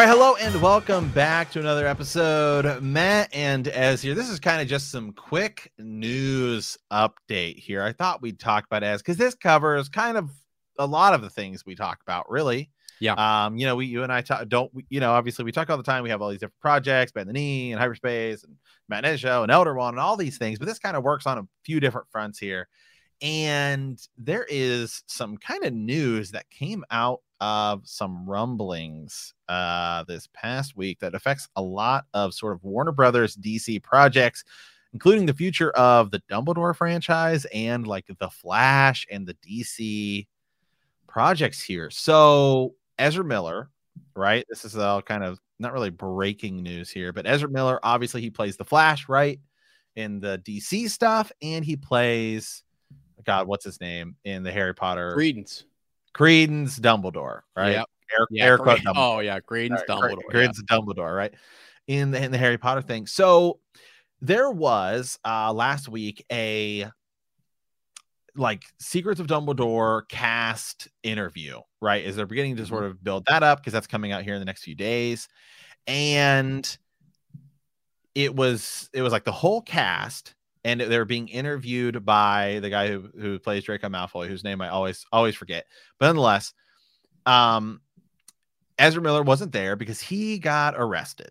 All right, hello and welcome back to another episode. Matt and Ez here. This is kind of just some quick news update here. I thought we'd talk about Ez because this covers kind of a lot of the things we talk about, really. Yeah. Um, you know, we you and I talk don't you know, obviously we talk all the time. We have all these different projects, Bend the Knee and hyperspace and Matt and Show and Elder One and all these things, but this kind of works on a few different fronts here. And there is some kind of news that came out of some rumblings uh, this past week that affects a lot of sort of Warner Brothers DC projects, including the future of the Dumbledore franchise and like the Flash and the DC projects here. So, Ezra Miller, right? This is all kind of not really breaking news here, but Ezra Miller, obviously, he plays the Flash, right? In the DC stuff, and he plays God, what's his name in the Harry Potter? Credence. Credence Dumbledore, right? Yep. Air, Yeah, air quote Dumbledore. Oh yeah, Credence Dumbledore. Cre- Credence Dumbledore, right? In the in the Harry Potter thing. So there was uh last week a like Secrets of Dumbledore cast interview, right? Is they're beginning to sort of build that up because that's coming out here in the next few days. And it was it was like the whole cast and they're being interviewed by the guy who, who plays Draco Malfoy, whose name I always always forget. But nonetheless, um, Ezra Miller wasn't there because he got arrested.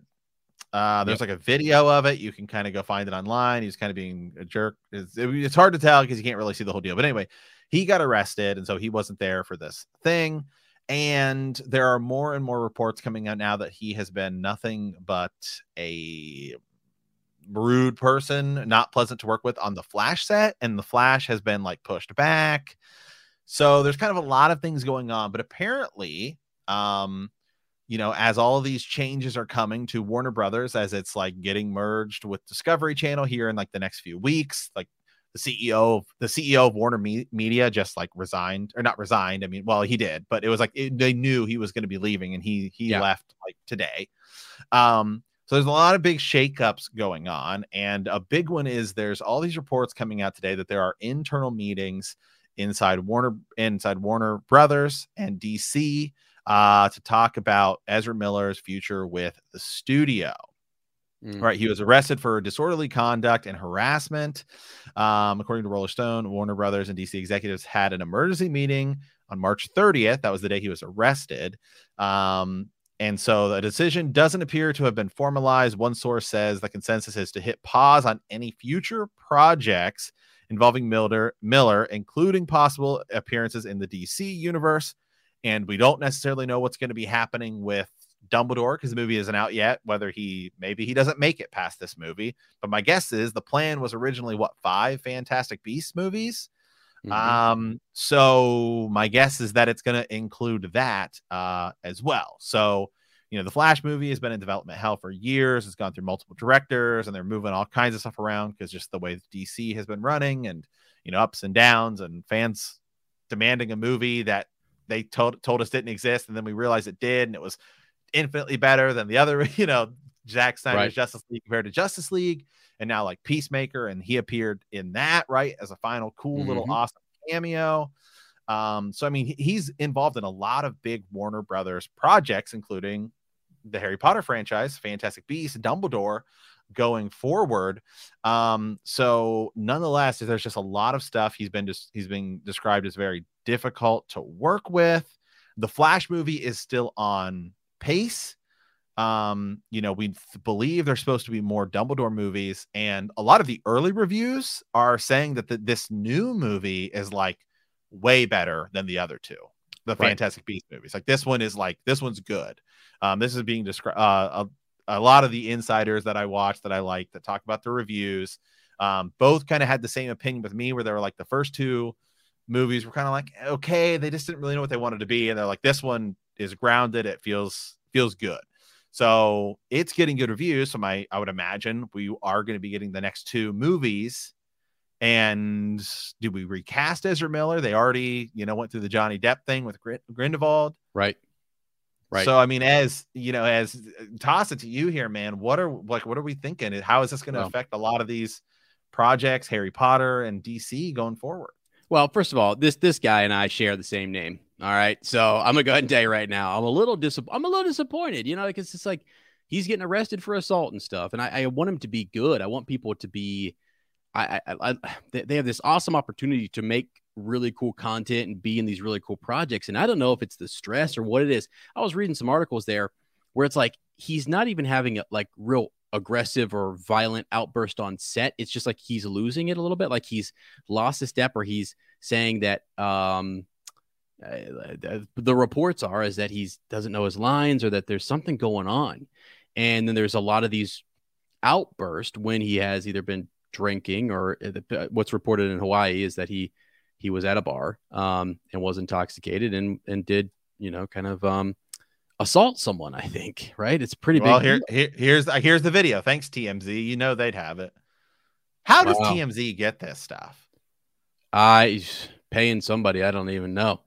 Uh, there's like a video of it. You can kind of go find it online. He's kind of being a jerk. It's, it- it's hard to tell because you can't really see the whole deal. But anyway, he got arrested, and so he wasn't there for this thing. And there are more and more reports coming out now that he has been nothing but a rude person, not pleasant to work with on the Flash set, and the Flash has been like pushed back. So there's kind of a lot of things going on, but apparently, um, you know, as all of these changes are coming to Warner Brothers, as it's like getting merged with Discovery Channel here in like the next few weeks, like the CEO of the CEO of Warner Me- Media just like resigned or not resigned. I mean, well, he did, but it was like it, they knew he was going to be leaving, and he he Yeah. left like today. Um, so there's a lot of big shakeups going on, and a big one is there's all these reports coming out today that there are internal meetings inside Warner inside Warner Brothers and DC uh, to talk about Ezra Miller's future with the studio. Mm. Right, he was arrested for disorderly conduct and harassment. Um, according to Rolling Stone, Warner Brothers and DC executives had an emergency meeting on March 30th. That was the day he was arrested. Um, and so the decision doesn't appear to have been formalized. One source says the consensus is to hit pause on any future projects involving Miller, Miller, including possible appearances in the DC universe. And we don't necessarily know what's going to be happening with Dumbledore because the movie isn't out yet. Whether he maybe he doesn't make it past this movie, but my guess is the plan was originally what five Fantastic Beasts movies. Mhm. Um, so my guess is that it's going to include that uh, as well. So, you know, the Flash movie has been in development hell for years. It's gone through multiple directors, and they're moving all kinds of stuff around because just the way DC has been running, and you know, ups and downs, and fans demanding a movie that they told told us didn't exist, and then we realized it did, and it was infinitely better than the other, you know, Zack Snyder's Right. Justice League compared to Justice League, and now like Peacemaker, and he appeared in that right as a final cool little Mhm. awesome cameo. Um, so I mean, he's involved in a lot of big Warner Brothers projects, including the Harry Potter franchise, Fantastic Beasts, Dumbledore, going forward. Um, so nonetheless, there's just a lot of stuff. He's been just he's been described as very difficult to work with. The Flash movie is still on pace. Um, you know, we believe there's supposed to be more Dumbledore movies, and a lot of the early reviews are saying that the, this new movie is like way better than the other two, the Right. Fantastic Beast movies. Like this one is like this one's good. Um, this is being described. Uh, a, a lot of the insiders that I watch that I like that talk about the reviews, um, both kind of had the same opinion with me, where they were like the first two movies were kind of like okay, they just didn't really know what they wanted to be, and they're like this one is grounded. It feels feels good. So it's getting good reviews. So my I would imagine we are going to be getting the next two movies. And do we recast Ezra Miller? They already, you know, went through the Johnny Depp thing with Grin- Grindelwald. Right. Right. So I mean, as you know, as toss it to you here, man. What are like what are we thinking? How is this going to Well- affect a lot of these projects, Harry Potter and DC going forward? Well, first of all, this this guy and I share the same name, All right. So I'm gonna go ahead and tell you right now. I'm a little dis- I'm a little disappointed, you know, because it's like he's getting arrested for assault and stuff. And I, I want him to be good. I want people to be I, I, I they have this awesome opportunity to make really cool content and be in these really cool projects. And I don't know if it's the stress or what it is. I was reading some articles there where it's like he's not even having a like real aggressive or violent outburst on set. It's just like he's losing it a little bit, like he's lost a step, or he's saying that um uh, the reports are is that he doesn't know his lines or that there's something going on. And then there's a lot of these outbursts when he has either been drinking or uh, uh, what's reported in Hawaii is that he he was at a bar um, and was intoxicated and and did you know kind of um, assault someone. I think right. It's pretty well, big. Here, here, here's here's the video. Thanks TMZ. You know they'd have it. How does wow. TMZ get this stuff? I paying somebody I don't even know.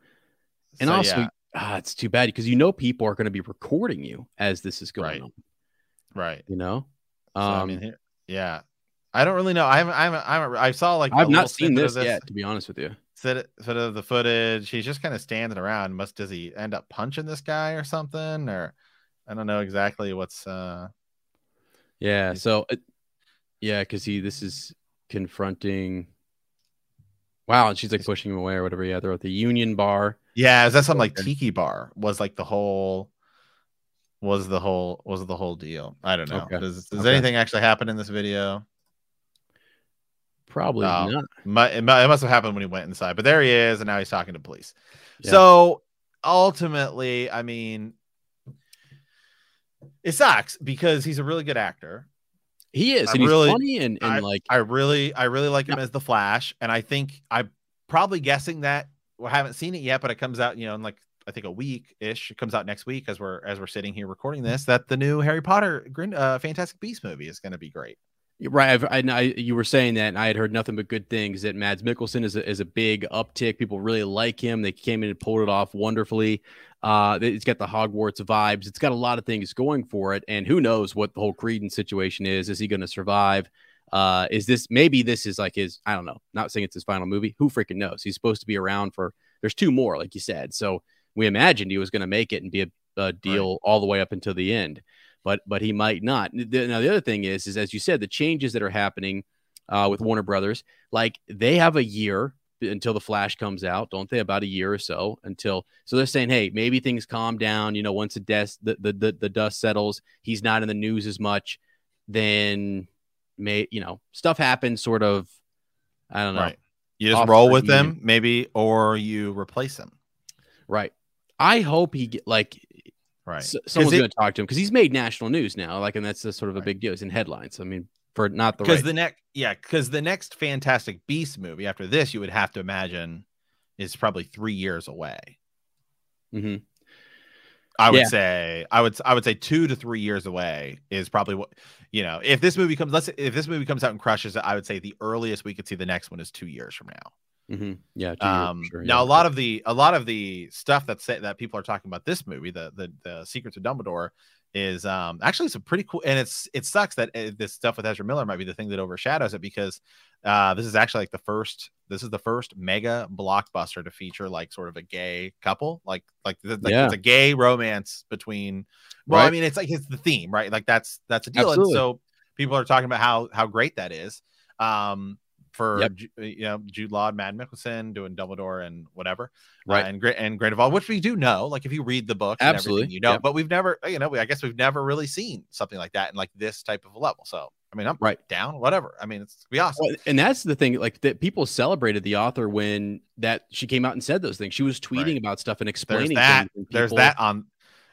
And so, also, yeah. ah, it's too bad because you know people are going to be recording you as this is going right. on. Right. You know. Um, so, I mean, um, yeah, I don't really know. I haven't. I haven't. I, haven't, I saw like I've not seen this, this, yet, to be honest with you. Fit of the footage. He's just kind of standing around. Must does he end up punching this guy or something? Or I don't know exactly what's. uh Yeah. So, it, yeah, because he this is confronting. Wow, and she's like pushing him away or whatever. Yeah, they're at the Union Bar. Yeah, is that something like Tiki Bar? Was like the whole was the whole was the whole deal. I don't know. Okay. Does, does okay. anything actually happen in this video? Probably uh, not. It must have happened when he went inside, but there he is, and now he's talking to police. Yeah. So ultimately, I mean, it sucks because he's a really good actor. He is, I and really, he's funny and, and I, like I really, I really like him as the Flash, and I think I'm probably guessing that we haven't seen it yet, but it comes out, you know, in like I think a week ish. It comes out next week as we're as we're sitting here recording this. That the new Harry Potter uh, Fantastic Beast movie is going to be great. Right, I've, I, I, you were saying that, and I had heard nothing but good things. That Mads Mikkelsen is a, is a big uptick. People really like him. They came in and pulled it off wonderfully. Uh, it's got the Hogwarts vibes. It's got a lot of things going for it. And who knows what the whole Credence situation is? Is he going to survive? Uh, is this maybe this is like his? I don't know. Not saying it's his final movie. Who freaking knows? He's supposed to be around for. There's two more, like you said. So we imagined he was going to make it and be a, a deal right. all the way up until the end but but he might not. Now the other thing is, is as you said, the changes that are happening uh, with Warner Brothers, like they have a year until the Flash comes out, don't they? About a year or so until. So they're saying, hey, maybe things calm down. You know, once the dust the, the the, the dust settles, he's not in the news as much. Then may you know stuff happens. Sort of. I don't know. Right. You just roll with them, maybe, or you replace him. Right. I hope he get like Right. So, someone's going to talk to him because he's made national news now. Like, and that's a sort of right. a big deal. It's in headlines. I mean, for not the because right. the next, yeah, because the next Fantastic Beast movie after this, you would have to imagine, is probably three years away. Mm-hmm. I would yeah. say, I would, I would say two to three years away is probably what you know. If this movie comes, let's if this movie comes out and crushes it, I would say the earliest we could see the next one is two years from now. Mm-hmm. Yeah. Um, sure, now a lot of the a lot of the stuff that say, that people are talking about this movie, the the, the Secrets of Dumbledore, is um actually some pretty cool. And it's it sucks that uh, this stuff with Ezra Miller might be the thing that overshadows it because uh this is actually like the first this is the first mega blockbuster to feature like sort of a gay couple like like, like yeah. it's a gay romance between well right. i mean it's like it's the theme right like that's that's a deal Absolutely. and so people are talking about how how great that is um for yep. Uh, you know Jude Law, Mads Mikkelsen doing Dumbledore and whatever, uh, right? Uh, and great and Grindelwald, which we do know. Like if you read the book, absolutely, you know. Yep. But we've never, you know, we, I guess we've never really seen something like that in like this type of level. So I mean, I'm right down, whatever. I mean, it's be awesome. Well, and that's the thing, like that people celebrated the author when that she came out and said those things. She was tweeting right. about stuff and explaining there's that. People, there's that on.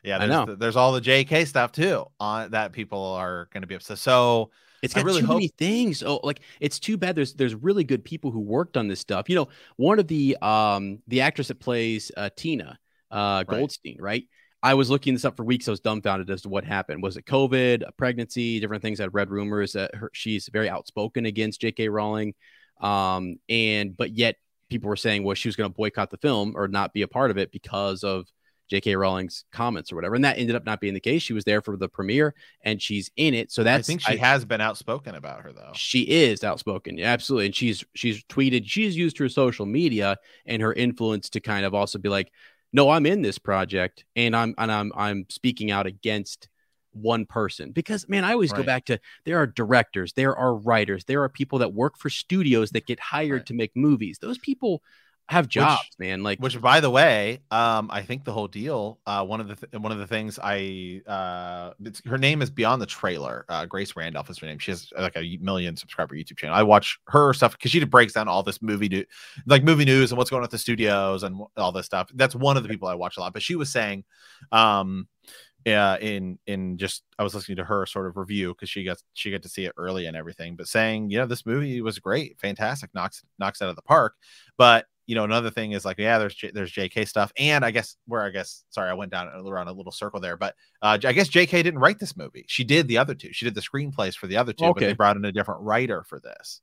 Yeah, there's, I know. there's all the JK stuff too on that people are going to be upset. So it's got really too hope- many things. Oh, like it's too bad. There's there's really good people who worked on this stuff. You know, one of the um the actress that plays uh, Tina uh, Goldstein, right. right? I was looking this up for weeks. I was dumbfounded as to what happened. Was it COVID, a pregnancy, different things? I'd read rumors that her, she's very outspoken against J.K. Rowling, um, and but yet people were saying, well, she was going to boycott the film or not be a part of it because of J.K. Rowling's comments or whatever. And that ended up not being the case. She was there for the premiere and she's in it. So that's I think she I, has been outspoken about her though. She is outspoken. Yeah, absolutely. And she's she's tweeted, she's used her social media and her influence to kind of also be like, no, I'm in this project and I'm and I'm I'm speaking out against one person because man i always right. go back to there are directors there are writers there are people that work for studios that get hired right. to make movies those people have jobs, which, man. Like, which, by the way, um, I think the whole deal. Uh, one of the th- one of the things I uh, her name is beyond the trailer. Uh, Grace Randolph is her name. She has like a million subscriber YouTube channel. I watch her stuff because she breaks down all this movie, do- like movie news and what's going on at the studios and all this stuff. That's one of the people I watch a lot. But she was saying, um, yeah, in in just I was listening to her sort of review because she got she got to see it early and everything, but saying, you know, this movie was great, fantastic, knocks knocks out of the park, but you know, another thing is like, yeah, there's J- there's J.K. stuff, and I guess where I guess sorry, I went down around a little circle there, but uh, I guess J.K. didn't write this movie. She did the other two. She did the screenplays for the other two, okay. but they brought in a different writer for this.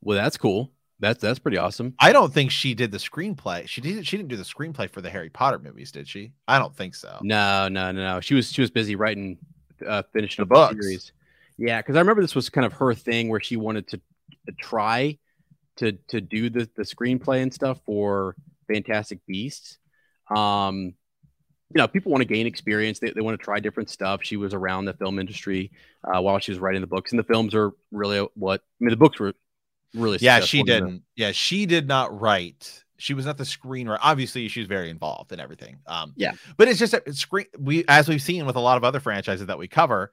Well, that's cool. That's that's pretty awesome. I don't think she did the screenplay. She didn't. She didn't do the screenplay for the Harry Potter movies, did she? I don't think so. No, no, no, no. She was she was busy writing, uh, finishing the book series. Yeah, because I remember this was kind of her thing where she wanted to try to to do the the screenplay and stuff for Fantastic Beasts. Um, you know, people want to gain experience. They, they want to try different stuff. She was around the film industry uh, while she was writing the books, and the films are really what I mean. The books were really yeah. She didn't. Yeah, she did not write. She was not the screenwriter. Obviously, she's very involved in everything. Um, yeah, but it's just a screen. We as we've seen with a lot of other franchises that we cover,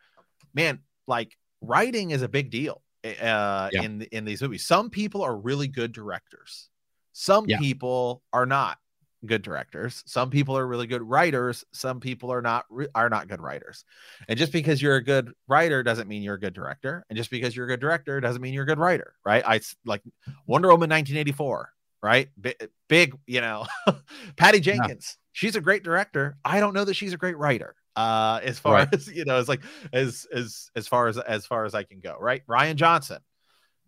man, like writing is a big deal uh, yeah. in in these movies. Some people are really good directors. Some yeah. people are not good directors. Some people are really good writers. Some people are not are not good writers. And just because you're a good writer doesn't mean you're a good director. And just because you're a good director doesn't mean you're a good writer, right? I like Wonder Woman 1984, right? Big, big you know, Patty Jenkins. Yeah. She's a great director. I don't know that she's a great writer uh as far right. as you know as like as as as far as as far as i can go right rian johnson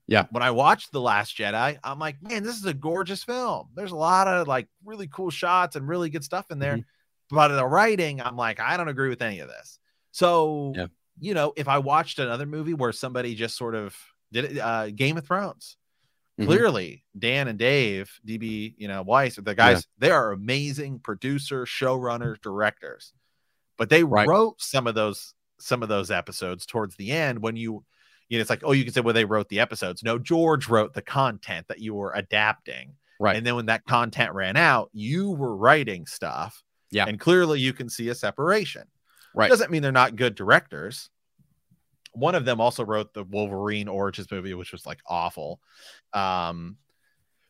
yeah when i watched the last jedi i'm like man this is a gorgeous film there's a lot of like really cool shots and really good stuff in there mm-hmm. but the writing i'm like i don't agree with any of this so yeah. you know if i watched another movie where somebody just sort of did it uh game of thrones mm-hmm. clearly dan and dave db you know weiss the guys yeah. they are amazing producer, showrunners directors but they right. wrote some of those some of those episodes towards the end when you you know it's like oh you can say well they wrote the episodes. No george wrote the content that you were adapting. Right. And then when that content ran out you were writing stuff. Yeah. And clearly you can see a separation. Right. Doesn't mean they're not good directors. One of them also wrote the wolverine origins movie which was like awful. Um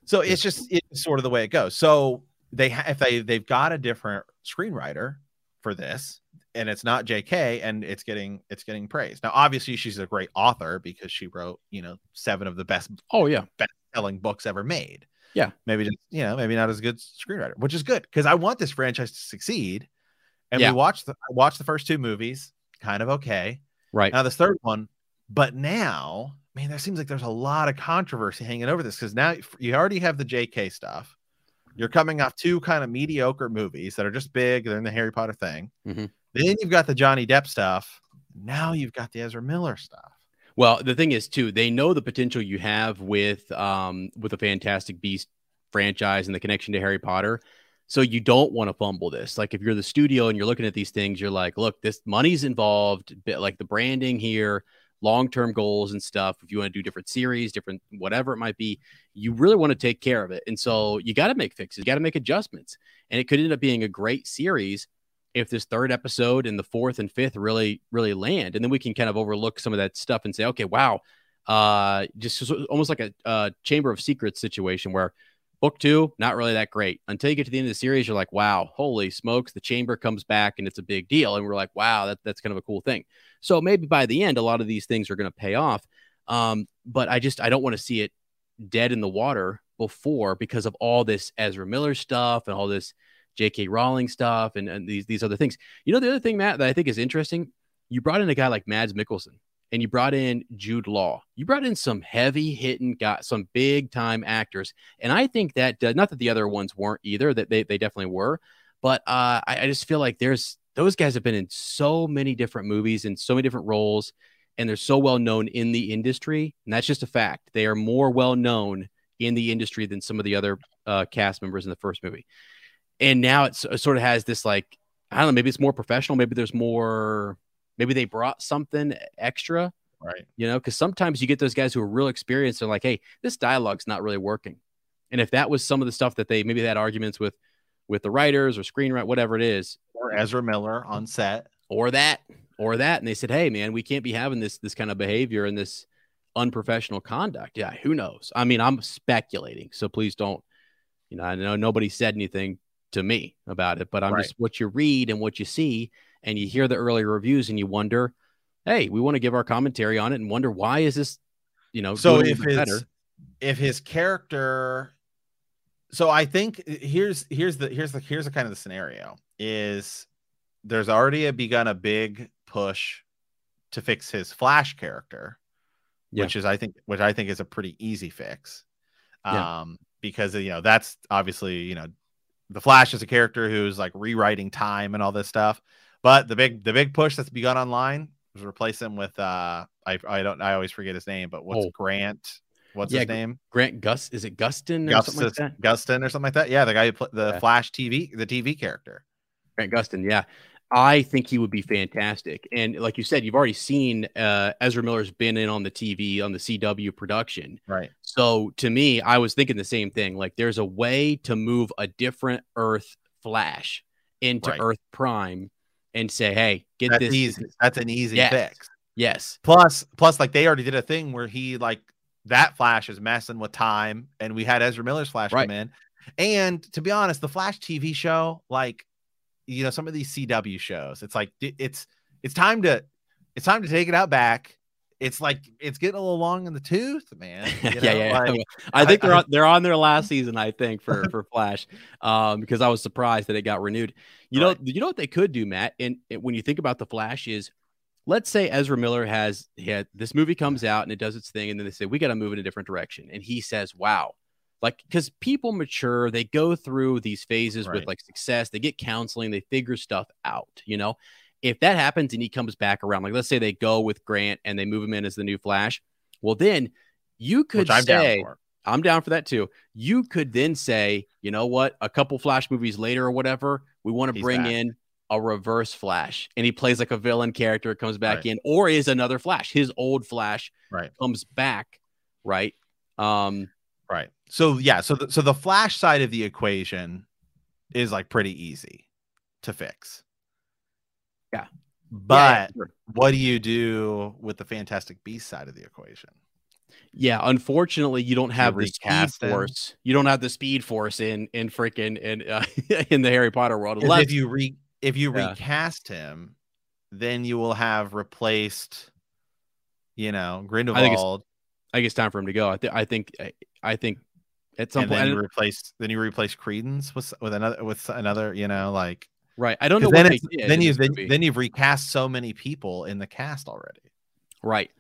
so it's just it's sort of the way it goes. So they ha- if they they've got a different screenwriter for this and it's not JK and it's getting it's getting praised. Now obviously she's a great author because she wrote, you know, seven of the best oh yeah, best selling books ever made. Yeah. Maybe just, you know, maybe not as good screenwriter, which is good because I want this franchise to succeed. And yeah. we watched the watched the first two movies, kind of okay. Right. Now this third one, but now, man, there seems like there's a lot of controversy hanging over this because now you already have the JK stuff. You're coming off two kind of mediocre movies that are just big. They're in the Harry Potter thing. Mm-hmm. Then you've got the Johnny Depp stuff. Now you've got the Ezra Miller stuff. Well, the thing is, too, they know the potential you have with um with the Fantastic Beast franchise and the connection to Harry Potter. So you don't want to fumble this. Like if you're the studio and you're looking at these things, you're like, look, this money's involved, like the branding here, long term goals and stuff. If you want to do different series, different whatever it might be, you really want to take care of it. And so you got to make fixes, you got to make adjustments. And it could end up being a great series if this third episode and the fourth and fifth really, really land. And then we can kind of overlook some of that stuff and say, okay, wow, uh, just almost like a, a Chamber of Secrets situation where book two, not really that great. Until you get to the end of the series, you're like, wow, holy smokes, the chamber comes back and it's a big deal. And we're like, wow, that, that's kind of a cool thing. So maybe by the end, a lot of these things are going to pay off. Um, but I just I don't want to see it dead in the water before because of all this Ezra Miller stuff and all this J.K. Rowling stuff and, and these these other things. You know, the other thing, Matt, that I think is interesting, you brought in a guy like Mads Mikkelsen and you brought in Jude Law. You brought in some heavy hitting, got some big time actors, and I think that not that the other ones weren't either, that they they definitely were, but uh, I, I just feel like there's those guys have been in so many different movies and so many different roles, and they're so well known in the industry. And that's just a fact. They are more well known in the industry than some of the other uh, cast members in the first movie. and now it's, it sort of has this like I don't know, maybe it's more professional, maybe there's more, maybe they brought something extra, right? You know, because sometimes you get those guys who are real experienced. They're like, hey, this dialogue's not really working, and if that was some of the stuff that they maybe they had arguments with with the writers or screenwriter, whatever it is, or Ezra Miller on set, or that, or that, and they said, hey, man, we can't be having this this kind of behavior and this unprofessional conduct. Yeah, who knows? I mean, I'm speculating, so please don't. You know, I know nobody said anything to me about it, but I'm right. just what you read and what you see, and you hear the early reviews, and you wonder, hey, we want to give our commentary on it, and wonder why is this, you know, so if his better? if his character, so I think here's here's the here's the here's the kind of the scenario is there's already a, begun a big push to fix his Flash character, yeah. which is I think which I think is a pretty easy fix. Yeah. Um, because you know that's obviously you know the Flash is a character who's like rewriting time and all this stuff. But the big the big push that's begun online was replace him with uh I I don't I always forget his name, but what's oh. Grant? What's yeah, his name? Grant Gus is it Gustin or something like that? Gustin or something like that? Yeah, the guy who put the yeah. Flash TV the TV character. Grant Gustin, yeah. I think he would be fantastic. And like you said, you've already seen uh, Ezra Miller's been in on the TV on the CW production. Right. So to me, I was thinking the same thing. Like there's a way to move a different Earth Flash into right. Earth Prime and say, hey, get That's this. Easy. That's an easy yes. fix. Yes. Plus, plus, like they already did a thing where he like that Flash is messing with time, and we had Ezra Miller's Flash right. come in. And to be honest, the Flash TV show, like you know some of these CW shows. It's like it's it's time to it's time to take it out back. It's like it's getting a little long in the tooth, man. You know? yeah, yeah. Like, I think I, they're on, they're on their last season. I think for for Flash, um, because I was surprised that it got renewed. You right. know, you know what they could do, Matt. And, and when you think about the Flash, is let's say Ezra Miller has had this movie comes out and it does its thing, and then they say we got to move in a different direction, and he says, "Wow, like because people mature they go through these phases right. with like success they get counseling they figure stuff out you know if that happens and he comes back around like let's say they go with grant and they move him in as the new flash well then you could I'm say down i'm down for that too you could then say you know what a couple flash movies later or whatever we want to bring back. in a reverse flash and he plays like a villain character comes back right. in or is another flash his old flash right comes back right um Right. So yeah, so the, so the flash side of the equation is like pretty easy to fix. Yeah. But yeah, sure. what do you do with the Fantastic Beast side of the equation? Yeah, unfortunately, you don't have the speed force. You don't have the speed force in in freaking in uh, in the Harry Potter world. Unless, if you re if you yeah. recast him, then you will have replaced, you know, Grindelwald. I think it's, I think it's time for him to go. I, th- I think I think at some and point then you replace then you replace Credence with with another with another you know like right. I don't know then, then you've then, then, you've recast so many people in the cast already. Right.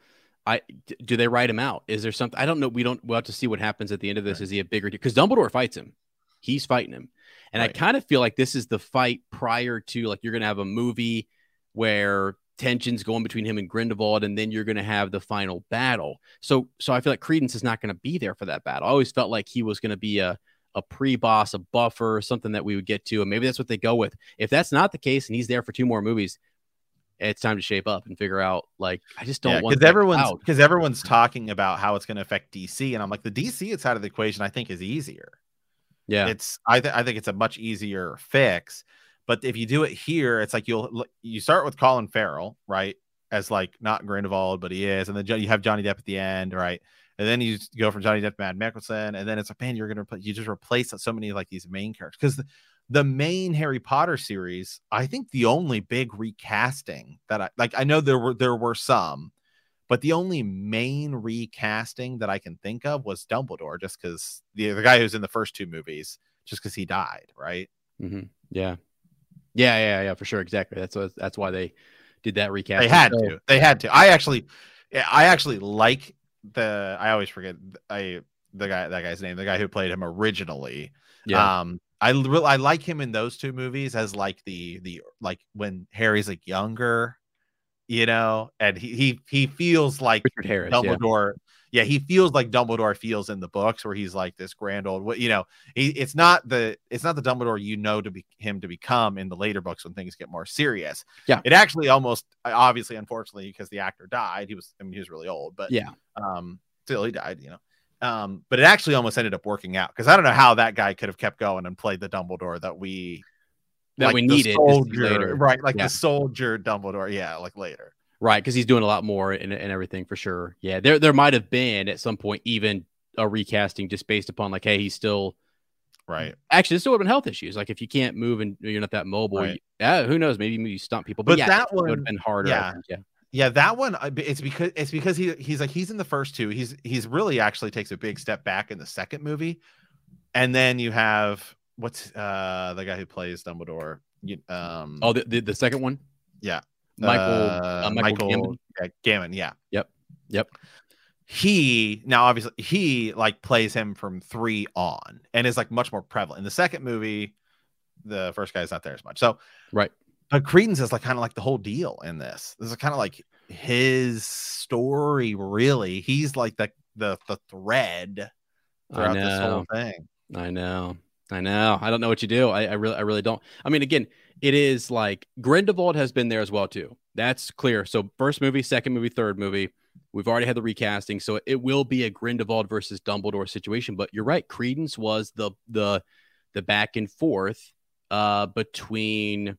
I do they write him out? Is there something I don't know? We don't. We'll have to see what happens at the end of this. Right. Is he a bigger? Because Dumbledore fights him. He's fighting him, and right. I kind of feel like this is the fight prior to like you're gonna have a movie where tensions going between him and Grindelwald, and then you're going to have the final battle. So, so I feel like Credence is not going to be there for that battle. I always felt like he was going to be a a pre-boss, a buffer, something that we would get to, and maybe that's what they go with. If that's not the case, and he's there for two more movies, it's time to shape up and figure out. Like, I just don't yeah, want because everyone's because everyone's talking about how it's going to affect DC, and I'm like, the DC side of the equation, I think, is easier. Yeah, it's I th- I think it's a much easier fix but if you do it here, it's like you'll you start with Colin Farrell, right? As like not Grindelwald, but he is, and then you have Johnny Depp at the end, right? And then you go from Johnny Depp to Mads Mikkelsen, and then it's like, man, you're gonna you just replace so many like these main characters because the, the main Harry Potter series, I think the only big recasting that I like, I know there were there were some, but the only main recasting that I can think of was Dumbledore, just because the, the guy who's in the first two movies, just because he died, right? Mm-hmm. Yeah, yeah, yeah, yeah, for sure. Exactly. That's what, that's why they did that recast. They had so, to. They had to. I actually, I actually like the. I always forget I the guy that guy's name. The guy who played him originally. Yeah. Um, I really I like him in those two movies as like the the like when Harry's like younger. you know, and he he he feels like Richard Harris. Dumbledore. Yeah. he feels like Dumbledore feels in the books, where he's like this grand old. You know, he, it's not the it's not the Dumbledore you know to be him to become in the later books when things get more serious. Yeah. it actually almost obviously, unfortunately, because the actor died, he was I mean he was really old, but Yeah. um, still he died. You know. Um, but it actually almost ended up working out because I don't know how that guy could have kept going and played the Dumbledore that we That like we needed soldier, later. right? Like Yeah. the soldier Dumbledore, yeah, like later. Right, because he's doing a lot more and, and everything for sure. Yeah, there there might have been at some point even a recasting just based upon like, hey, he's still Right. actually this still would have been health issues. Like if you can't move and you're not that mobile, Right. you- yeah, who knows? Maybe you stump people. But, But yeah, that it would have been harder. Yeah. think, yeah. Yeah, that one it's because it's because he he's like he's in the first two. He's he's really actually takes a big step back in the second movie. And then you have what's uh the guy who plays Dumbledore? You, um Oh, the, the the second one. Yeah. Michael. uh, uh, Michael, Gambon? yeah, Gambon, yeah. Yep. Yep. He now obviously he like plays him from three on and is like much more prevalent. In the second movie, the first guy's not there as much. So Right. but Credence is like kind of like the whole deal in this. This is kind of like his story, really. He's like the the the thread throughout this whole thing. I know. I know. I don't know what you do. I, I really, I really don't. I mean, again, it is like Grindelwald has been there as well too. That's clear. So first movie, second movie, third movie. We've already had the recasting, so it will be a Grindelwald versus Dumbledore situation. But you're right. Credence was the the the back and forth uh, between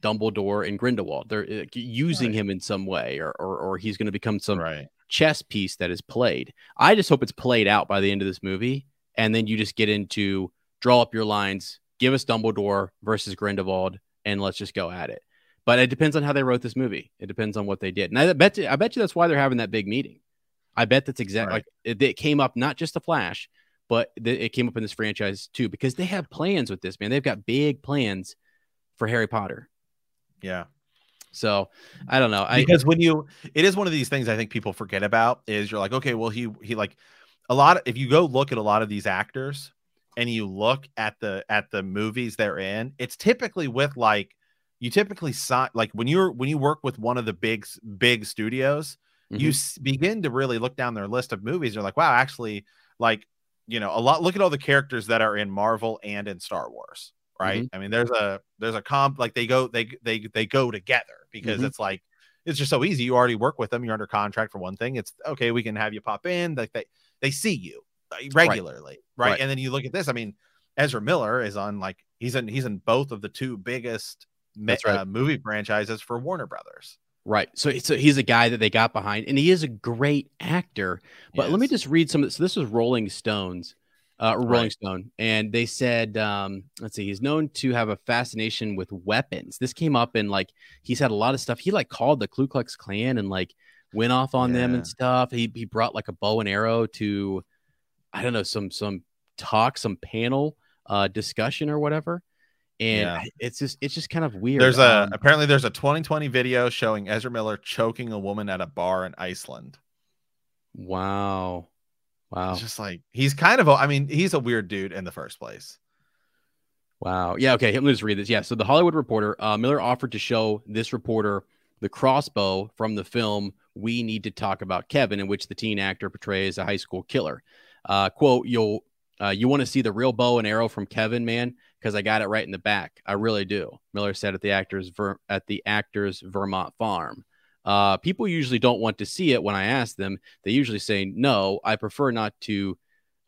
Dumbledore and Grindelwald. They're uh, using Right. him in some way, or or, or he's going to become some right. chess piece that is played. I just hope it's played out by the end of this movie, and then you just get into draw up your lines, give us Dumbledore versus Grindelwald, and let's just go at it. But it depends on how they wrote this movie. It depends on what they did, and I bet you, I bet you that's why they're having that big meeting. I bet that's exactly Right. like it, it came up not just the Flash, but th- it came up in this franchise too because they have plans with this man. They've got big plans for Harry Potter. Yeah. So I don't know. I because when you it is one of these things I think people forget about is you're like, okay, well, he he like a lot of, if you go look at a lot of these actors and you look at the at the movies they're in, it's typically with like you typically sign like when you're when you work with one of the big big studios, you s- begin to really look down their list of movies. You're like, wow, actually, like you know, a lot. Look at all the characters that are in Marvel and in Star Wars, right? I mean, there's a there's a comp like they go they they they go together because Mhm. it's like it's just so easy. You already work with them. You're under contract for one thing. It's okay. We can have you pop in. Like they they see you regularly, right? Right. And then you look at this. I mean, Ezra Miller is on like he's in he's in both of the two biggest me- right. uh, movie franchises for Warner Brothers. Right. So, so he's a guy that they got behind, and he is a great actor. But let me just read some. of this. So this was Rolling Stones, uh, Rolling Right. Stone, and they said, um, let's see, he's known to have a fascination with weapons. This came up in like he's had a lot of stuff. He like called the Ku Klux Klan and like went off on them and stuff. He he brought like a bow and arrow to, I don't know, some some talk, some panel uh discussion or whatever. And Yeah. It's just it's just kind of weird. There's a Um, apparently there's a 2020 video showing Ezra Miller choking a woman at a bar in Iceland. wow, wow. It's just like he's kind of a, I mean he's a weird dude in the first place. Wow. Yeah. Okay. Let me just read this. Yeah. So the Hollywood Reporter, uh, Miller offered to show this reporter the crossbow from the film "We Need to Talk About Kevin," in which the teen actor portrays a high school killer. Uh, "Quote: You'll uh, you want to see the real bow and arrow from Kevin, man? Because I got it right in the back. I really do." Miller said at the actor's Ver- at the actor's Vermont farm. Uh, people usually don't want to see it when I ask them. They usually say, "No, I prefer not to.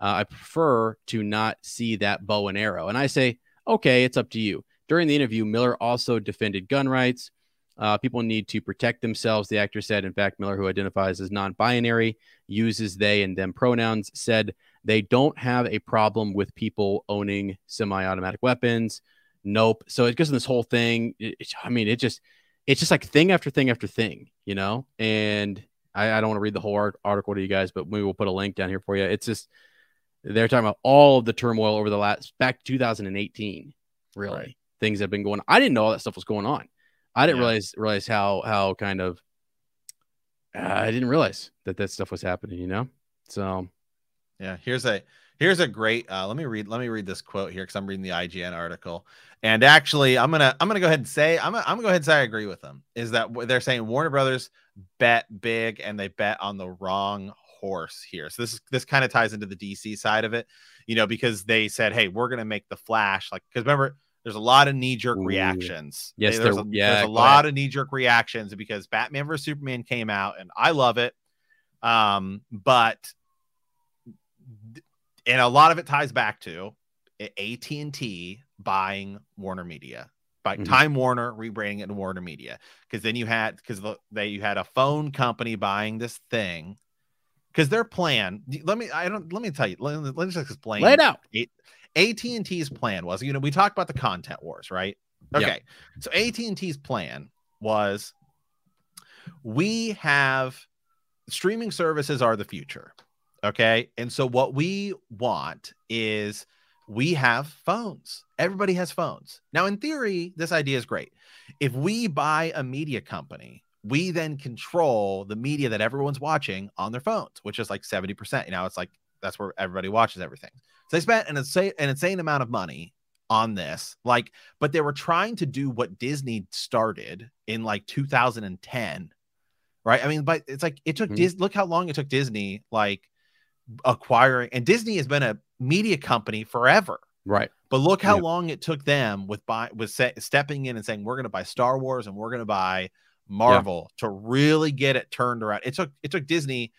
Uh, I prefer to not see that bow and arrow." And I say, okay, it's up to you. During the interview, Miller also defended gun rights. Uh, people need to protect themselves, the actor said. In fact, Miller, who identifies as non binary, uses they and them pronouns, said they don't have a problem with people owning semi automatic weapons. Nope. So it goes in this whole thing. It- it- I mean, it just, it's just like thing after thing after thing, you know? And I, I don't want to read the whole art- article to you guys, but we'll put a link down here for you. It's just, they're talking about all of the turmoil over the last back to 2018 really Right. things have been going i didn't know all that stuff was going on i didn't Yeah. realize realize how how kind of uh, i didn't realize that that stuff was happening you know so Yeah, here's a Here's a great. Uh, let me read. Let me read this quote here because I'm reading the IGN article. And actually, I'm gonna I'm gonna go ahead and say I'm gonna, I'm gonna go ahead and say I agree with them. Is that they're saying Warner Brothers bet big and they bet on the wrong horse here. So this is this kind of ties into the DC side of it, you know, because they said, hey, we're gonna make the Flash like because remember there's a lot of knee jerk reactions. Yes, there's there, a, yeah, there's a lot ahead. of knee jerk reactions because Batman vs Superman came out and I love it. Um, but and a lot of it ties back to AT&T buying Warner Media by mm-hmm. Time Warner rebranding it to Warner Media because then you had because they you had a phone company buying this thing because their plan let me I don't let me tell you let, let me just explain lay it out AT&T's plan was you know we talked about the content wars right okay yep. so AT&T's plan was we have streaming services are the future Okay. And so what we want is we have phones. Everybody has phones. Now, in theory, this idea is great. If we buy a media company, we then control the media that everyone's watching on their phones, which is like 70%. You know, it's like that's where everybody watches everything. So they spent an insane, an insane amount of money on this. Like, but they were trying to do what Disney started in like 2010. Right. I mean, but it's like it took mm-hmm. Disney, look how long it took Disney, like acquiring and Disney has been a media company forever. Right. But look how yeah. long it took them with buy with se- stepping in and saying we're going to buy Star Wars and we're going to buy Marvel yeah. to really get it turned around. It took it took Disney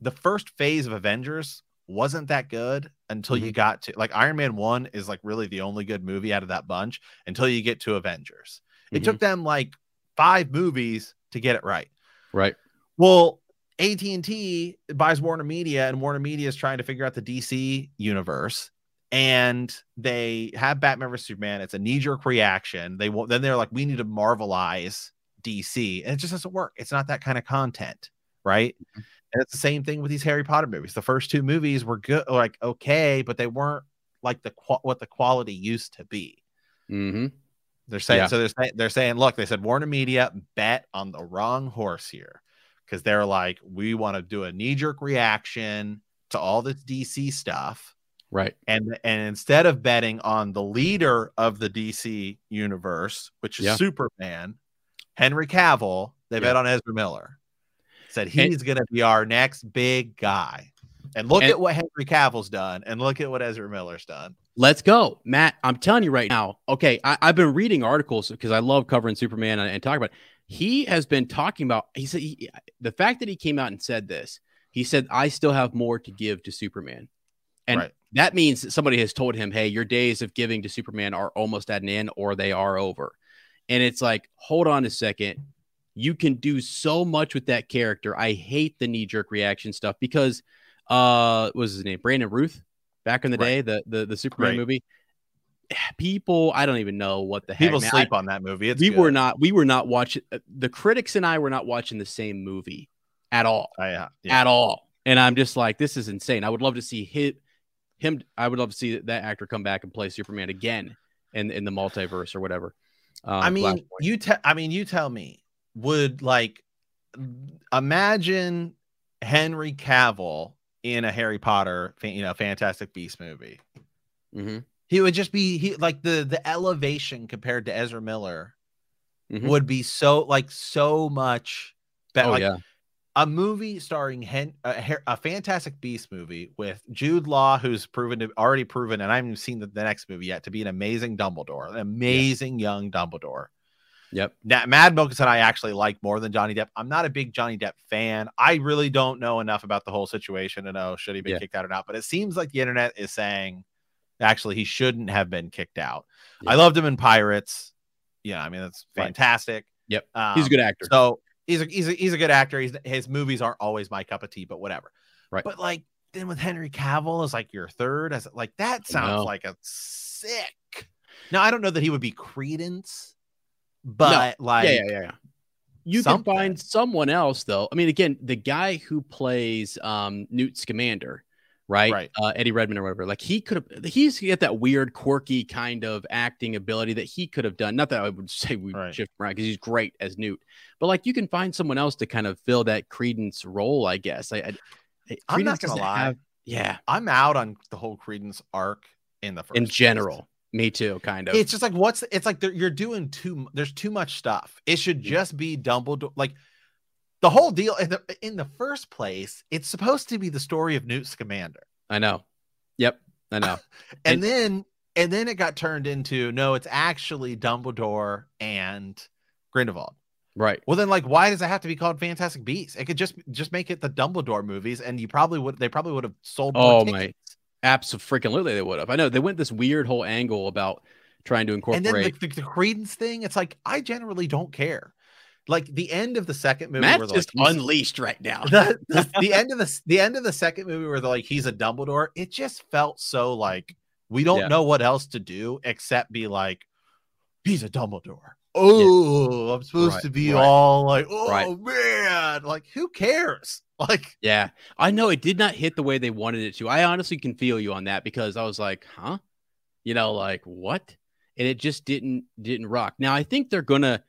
the first phase of Avengers wasn't that good until mm-hmm. you got to like Iron Man 1 is like really the only good movie out of that bunch until you get to Avengers. It mm-hmm. took them like 5 movies to get it right. Right. Well, AT&T buys Warner Media and Warner Media is trying to figure out the DC universe and they have Batman vs Superman. It's a knee-jerk reaction. They then they're like, we need to marvelize DC, and it just doesn't work. It's not that kind of content, right? Mm-hmm. And it's the same thing with these Harry Potter movies. The first two movies were good, like okay, but they weren't like the what the quality used to be. Mm-hmm. They're saying yeah. so. They're saying they're saying, look, they said Warner Media bet on the wrong horse here because they're like, we want to do a knee jerk reaction to all this DC stuff. Right. And and instead of betting on the leader of the DC universe, which is yeah. Superman, Henry Cavill, they yeah. bet on Ezra Miller. Said he's going to be our next big guy. And look and, at what Henry Cavill's done, and look at what Ezra Miller's done. Let's go, Matt. I'm telling you right now. Okay, I, have been reading articles because I love covering Superman and, and talking about. It he has been talking about he said he, the fact that he came out and said this he said i still have more to give to superman and right. that means that somebody has told him hey your days of giving to superman are almost at an end or they are over and it's like hold on a second you can do so much with that character. I hate the knee-jerk reaction stuff because uh what was his name? Brandon Routh? Back in the right. day the the, the superman right. movie? People i don't even know what the hell people heck, sleep I, on that movie. It's we good. were not we were not watching uh, the critics and i were not watching the same movie at all. Uh, yeah, yeah. at all. And i'm just like this is insane. I would love to see him him i would love to see that actor come back and play superman again in in the multiverse or whatever um, i mean you tell i mean you tell me would like imagine henry cavill in a harry potter you know fantastic beast movie mm-hmm he would just be he like the the elevation compared to Ezra Miller mm-hmm. would be so like so much better. Oh, like, yeah. A movie starring Hen- a, a, Fantastic Beast movie with Jude Law, who's proven to already proven, and I haven't seen the, the next movie yet, to be an amazing Dumbledore, an amazing yeah. young Dumbledore. Yep. Now, Mads Mikkelsen I actually like more than Johnny Depp. I'm not a big Johnny Depp fan. I really don't know enough about the whole situation to know should he be yeah. kicked out or not. But it seems like the internet is saying Actually, he shouldn't have been kicked out. I loved him in Pirates. Yeah, I mean that's fantastic. Right. Yep, um, he's a good actor. So he's a he's a, he's a good actor. He's, his movies aren't always my cup of tea, but whatever. Right. But like then with Henry Cavill as like your third, as like that sounds like a sick. Now I don't know that he would be Credence, but no. like yeah, yeah, yeah. You something. can find someone else though. I mean, again, the guy who plays um, Newt Scamander right? Right. Uh, Eddie Redmayne or whatever. Like he could have, he's got that weird, quirky kind of acting ability that he could have done. Not that I would say we right. shift around because he's great as Newt, but like you can find someone else to kind of fill that Credence role, I guess. I, I I'm not gonna lie. Have, Yeah. I'm out on the whole Credence arc in the first In general. Me too, kind of. It's just like what's it's like you're doing too there's too much stuff. It should mm. just be Dumbledore like the whole deal in the in the first place, it's supposed to be the story of Newt Scamander. I know. Yep. I know. And, And- then and then it got turned into no, it's actually Dumbledore and Grindelwald. right. Well, then, like, why does it have to be called Fantastic Beasts? It could just just make it the Dumbledore movies, and you probably would. They probably would have sold. More Oh, my- tickets. Absolutely, they would have. I know they went this weird whole angle about trying to incorporate. And then the, the, the Credence thing, it's like I generally don't care. Like the end of the second movie, Matt's where just like, unleashed right now. the, the, the end of the the end of the second movie where they're like he's a Dumbledore. It just felt so like we don't Yeah. know what else to do except be like he's a Dumbledore. Oh, I'm supposed Right, to be right, all like, oh right. man, like who cares? Like Yeah, I know it did not hit the way they wanted it to. I honestly can feel you on that because I was like, huh? You know, like what? And it just didn't didn't rock. Now I think they're gonna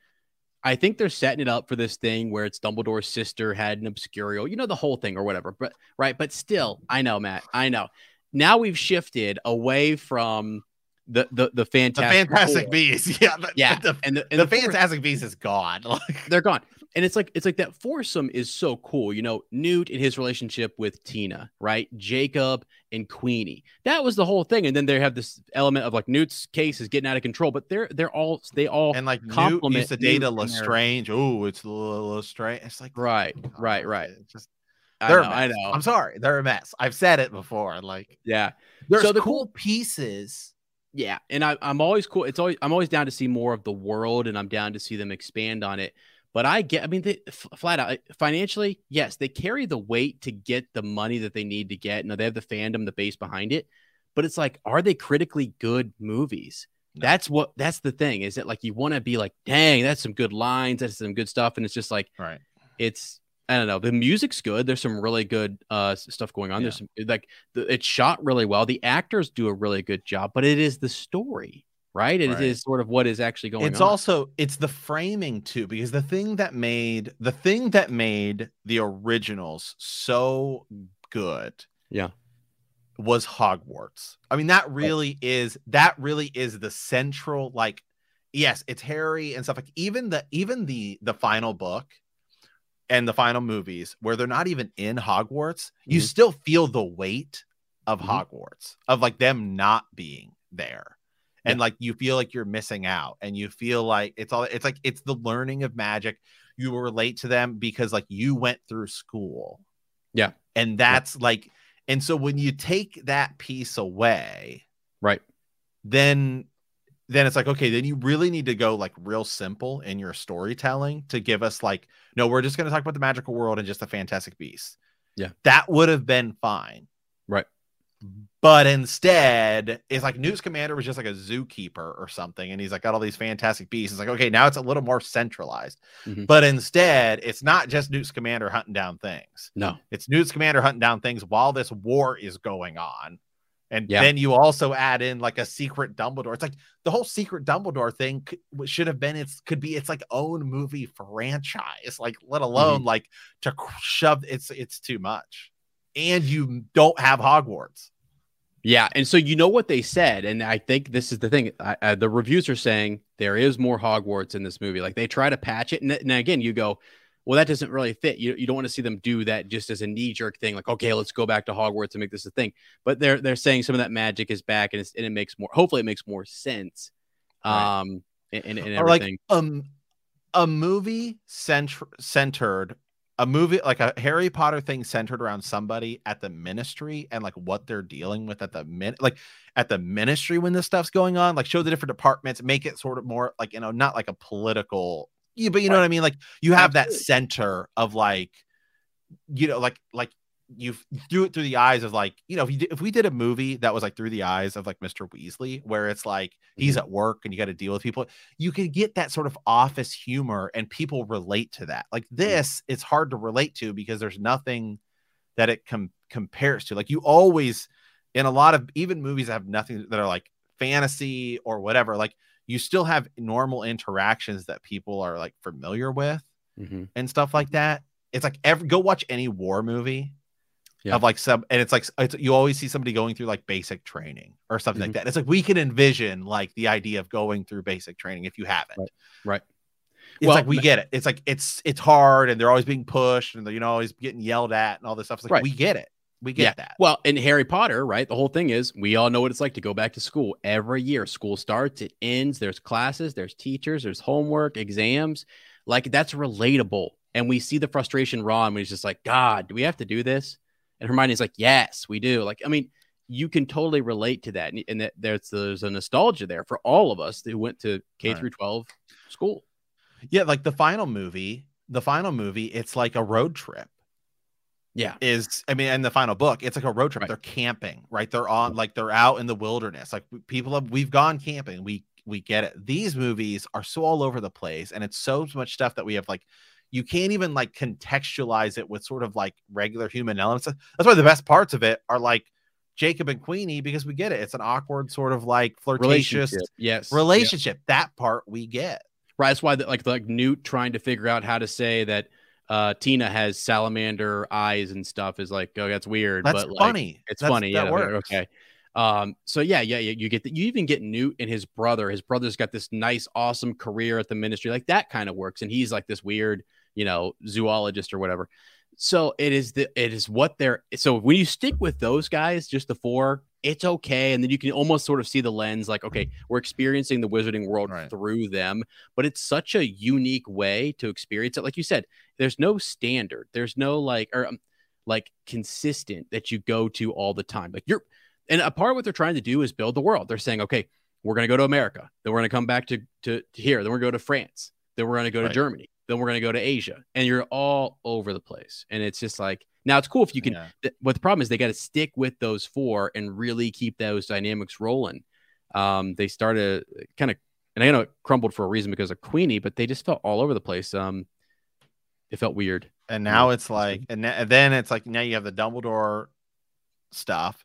I think they're setting it up for this thing where it's Dumbledore's sister had an obscurial, you know, the whole thing or whatever. But right, but still, I know, Matt. I know. Now we've shifted away from the the the the fantastic Fantastic Four. Beasts, yeah, the, Yeah, the, and the, and the the Fantastic Beasts is gone. Like they're gone. And it's like it's like that foursome is so cool. You know, Newt and his relationship with Tina, right? Jacob and Queenie. That was the whole thing. And then they have this element of like Newt's case is getting out of control, but they're they're all they all and like Newt compliment used to date a Newt their- Lestrange. Oh, it's a little Lestrange. It's like right, right, right. it's Just I they're know, a I know. I'm sorry, they're a mess. I've said it before. Like yeah. there's So the cool- pieces. Yeah, and I, I'm always cool. It's always I'm always down to see more of the world, and I'm down to see them expand on it. But I get, I mean, they, f- flat out financially, yes, they carry the weight to get the money that they need to get. No, they have the fandom, the base behind it. But it's like, are they critically good movies? No. That's what. That's the thing. Is that like you want to be like, dang, that's some good lines, that's some good stuff, and it's just like Right. it's I don't know. The music's good. There's some really good uh stuff going on. There's some like the, it's shot really well. The actors do a really good job, but it is the story, right? It is Right. sort of what is actually going on. it's on. also it's the framing too because the thing that made the thing that made the originals so good Yeah. was hogwarts i mean that really is that really is the central like yes it's harry and stuff like even the even the the final book and the final movies where they're not even in hogwarts you Mhm. still feel the weight of Mhm. hogwarts of like them not being there and like you feel like you're missing out and you feel like it's all it's like it's the learning of magic you relate to them because like you went through school Yeah. and that's like and so when you take that piece away right. then then it's like okay then you really need to go like real simple in your storytelling to give us like no we're just going to talk about the magical world and just the fantastic beasts Yeah. that would have been fine Right. but instead it's like Newt Scamander was just like a zookeeper or something and he's like got all these fantastic beasts it's like okay now it's a little more centralized Mhm. but instead it's not just Newt Scamander hunting down things No. it's Newt Scamander hunting down things while this war is going on. And Yeah. then you also add in like a secret Dumbledore. It's like the whole secret Dumbledore thing could, should have been its could be its like own movie franchise. Like let mm-hmm. alone like to shove it's it's too much. And you don't have Hogwarts. Yeah, and so you know what they said, and I think this is the thing. I, I, the reviews are saying there is more Hogwarts in this movie. Like they try to patch it, and, and again, you go, well, that doesn't really fit. You, you don't want to see them do that just as a knee jerk thing. Like, okay, let's go back to Hogwarts and make this a thing. But they're they're saying some of that magic is back, and, it's, and it makes more. Hopefully, it makes more sense. Right. Um, and, and, and Or like everything. um a movie centr- centered a movie like a Harry Potter thing centered around somebody at the ministry and like what they're dealing with at the min like at the ministry when this stuff's going on like show the different departments make it sort of more like you know not like a political yeah, but you know Right. what I mean like you have that center of like you know like like you do it through the eyes of like you know if you did, if we did a movie that was like through the eyes of like Mr. Weasley where it's like he's Mm-hmm. at work and you got to deal with people you could get that sort of office humor and people relate to that like this it's hard to relate to because there's nothing that it com- compares to like you always in a lot of even movies that have nothing that are like fantasy or whatever like you still have normal interactions that people are like familiar with Mhm. and stuff like that it's like every go watch any war movie Yeah. of like some, and it's like it's, you always see somebody going through like basic training or something Mhm. like that. It's like we can envision like the idea of going through basic training if you haven't. Right. Right. It's Well, like we get it. It's like it's it's hard, and they're always being pushed, and they're you know always getting yelled at, and all this stuff. It's like Right. we get it. We get Yeah. that. Well, in Harry Potter, right? The whole thing is we all know what it's like to go back to school every year. School starts, it ends, there's classes, there's teachers, there's homework, exams. Like that's relatable. And we see the frustration Ron when he's just like, God, do we have to do this? And Hermione's like, Yes, we do. Like, I mean, you can totally relate to that. And, and that there's there's a nostalgia there for all of us who went to K through 12 school. Yeah, like the final movie, the final movie, it's like a road trip. Yeah. Is I mean, in the final book, it's like a road trip. Right. They're camping, right? They're on like they're out in the wilderness. Like people have we've gone camping. We we get it. These movies are so all over the place, and it's so much stuff that we have like you can't even like contextualize it with sort of like regular human elements. That's why the best parts of it are like Jacob and Queenie because we get it. It's an awkward sort of like flirtatious Relationship. Yes. relationship. That part we get. Right. That's why, the, like, like Newt trying to figure out how to say that uh, Tina has salamander eyes and stuff is like, oh, that's weird. That's but like, funny. It's That's- funny. that yeah. works. Okay. Um. So yeah, yeah, yeah. You get that. You even get Newt and his brother. His brother's got this nice, awesome career at the ministry. Like that kind of works, and he's like this weird, you know, zoologist or whatever. So it is the it is what they're. So when you stick with those guys, just the four, it's okay, and then you can almost sort of see the lens, like, okay, we're experiencing the wizarding world Right. through them, but it's such a unique way to experience it. Like you said, there's no standard. There's no like or um, like consistent that you go to all the time. Like you're and a part of what they're trying to do is build the world. They're saying, okay, we're going to go to America, then we're going to come back to, to to here, then we're going to go to France, then we're going to go to Germany, then we're going to go to Asia, and you're all over the place. And it's just like now it's cool if you can. Yeah. th- But the problem is they got to stick with those four and really keep those dynamics rolling. Um, they started kind of, and I know it crumbled for a reason because of Queenie, but they just felt all over the place. Um, it felt weird. And now Yeah, it's like, and then it's like now you have the Dumbledore stuff,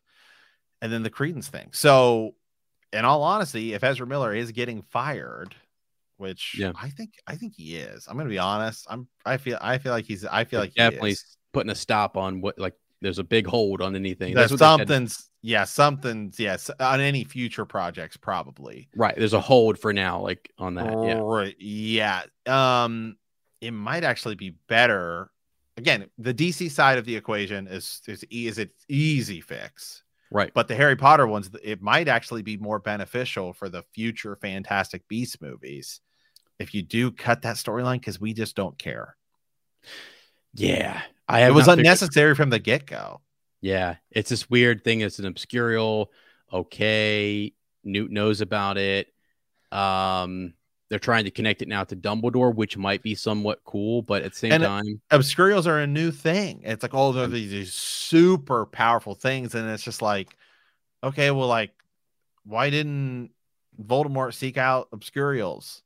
and then the Credence thing. So, in all honesty, if Ezra Miller is getting fired, which Yeah. I think I think he is, I'm gonna be honest. I'm I feel I feel like he's I feel like definitely putting a stop on what like there's a big hold on anything. There's That's what they said. something's yeah something's yes on any future projects probably right. There's a hold for now, like on that. Yeah. Right. Yeah. Um, it might actually be better. Again, the DC side of the equation is is is it's easy fix, Right. but the Harry Potter ones, it might actually be more beneficial for the future Fantastic Beast movies if you do cut that storyline because we just don't care. Yeah. I It was not figured- unnecessary from the get go. Yeah. It's this weird thing. It's an obscurial. Okay. Newt knows about it. Um, they're trying to connect it now to Dumbledore, which might be somewhat cool, but at the same And time, Obscurials are a new thing. It's like all of these, these super powerful things, and it's just like, okay, well, like, why didn't Voldemort seek out Obscurials?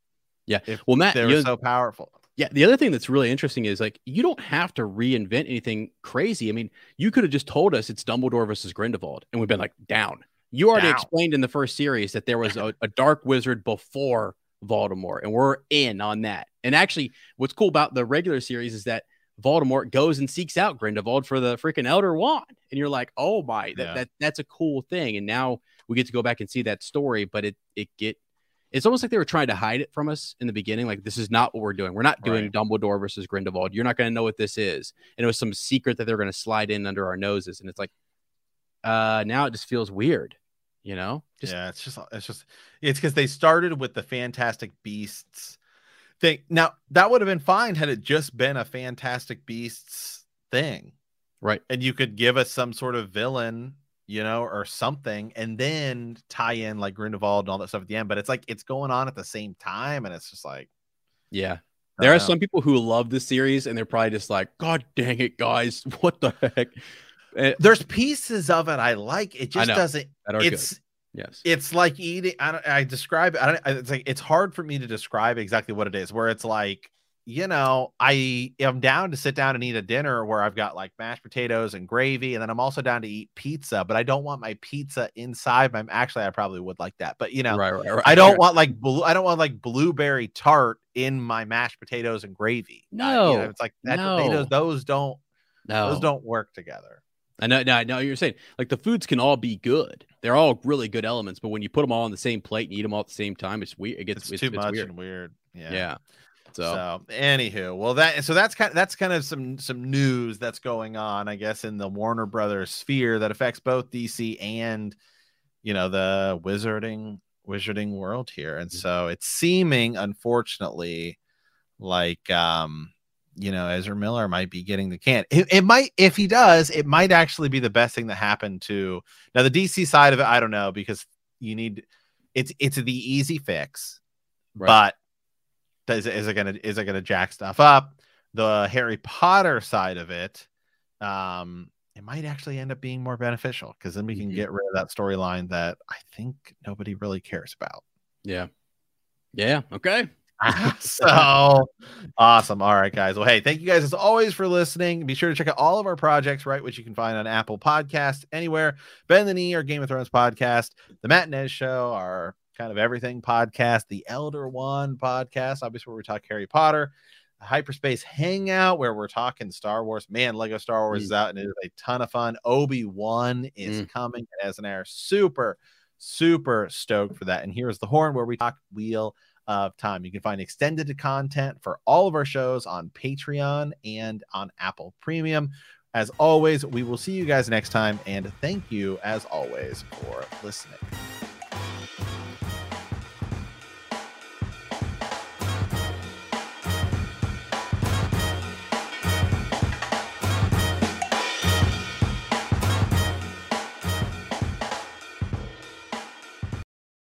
Yeah. if Well, Matt, they're so powerful. Yeah, the other thing that's really interesting is like you don't have to reinvent anything crazy. I mean, you could have just told us it's Dumbledore versus Grindelwald, and we've been like down. You already Down. explained in the first series that there was a, a dark wizard before Voldemort, and we're in on that. And actually, what's cool about the regular series is that Voldemort goes and seeks out Grindelwald for the freaking Elder Wand, and you're like, oh my, that, Yeah. that that's a cool thing. And now we get to go back and see that story, but it it get it's almost like they were trying to hide it from us in the beginning. Like, this is not what we're doing. We're not doing Right. Dumbledore versus Grindelwald. You're not going to know what this is. And it was some secret that they're going to slide in under our noses. And it's like, uh, now it just feels weird, you know? Just, yeah, it's just it's just it's because they started with the Fantastic Beasts thing. Now that would have been fine had it just been a Fantastic Beasts thing, right. and you could give us some sort of villain, you know, or something, and then tie in like Grindelwald and all that stuff at the end. But it's like it's going on at the same time, and it's just like Yeah. There are know. some people who love this series and they're probably just like, God dang it, guys. What the heck? Eh, there's pieces of it I like. It just doesn't. It's good. Yes. it's like eating i don't i describe i don't it's like it's hard for me to describe exactly what it is where it's like you know i am down to sit down and eat a dinner where i've got like mashed potatoes and gravy and then i'm also down to eat pizza but i don't want my pizza inside my actually i probably would like that but you know right, right, right. i don't want like blue i don't want like blueberry tart in my mashed potatoes and gravy Uh, you know, No, it's like that no. potatoes those don't no. those don't work together I know, no, I know you're saying like the foods can all be good. They're all really good elements, but when you put them all on the same plate and eat them all at the same time, it's weird. It gets It's, it's, too it's much weird. and weird. Yeah. Yeah. So, So, anywho, well that so that's kind of, that's kind of some some news that's going on, I guess, in the Warner Brothers sphere that affects both DC and you know the wizarding wizarding world here. And Mhm. so it's seeming, unfortunately, like um, you know, Ezra Miller might be getting the can. It, it might, if he does, it might actually be the best thing that happened to now the DC side of it. I don't know because you need it's it's the easy fix, Right. but is it gonna is it gonna jack stuff up? The Harry Potter side of it, um, it might actually end up being more beneficial because then we can Mhm. get rid of that storyline that I think nobody really cares about. yeah. Yeah. Okay. so awesome. All right, guys. Well, hey, thank you guys as always for listening. Be sure to check out all of our projects, right? Which you can find on Apple Podcast, anywhere. Bend the Knee, our Game of Thrones podcast, the Matt and Ez Show, our kind of everything podcast, the Elder Wand podcast, obviously where we talk Harry Potter, Hyperspace Hangout, where we're talking Star Wars. Man, Lego Star Wars Mm. is out and it is a ton of fun. Obi Wan is Mm. coming as an air. Super, super stoked for that. And here's the horn where we talk Wheel of Time. You can find extended content for all of our shows on Patreon and on Apple Premium. As always, we will see you guys next time. And thank you, as always, for listening.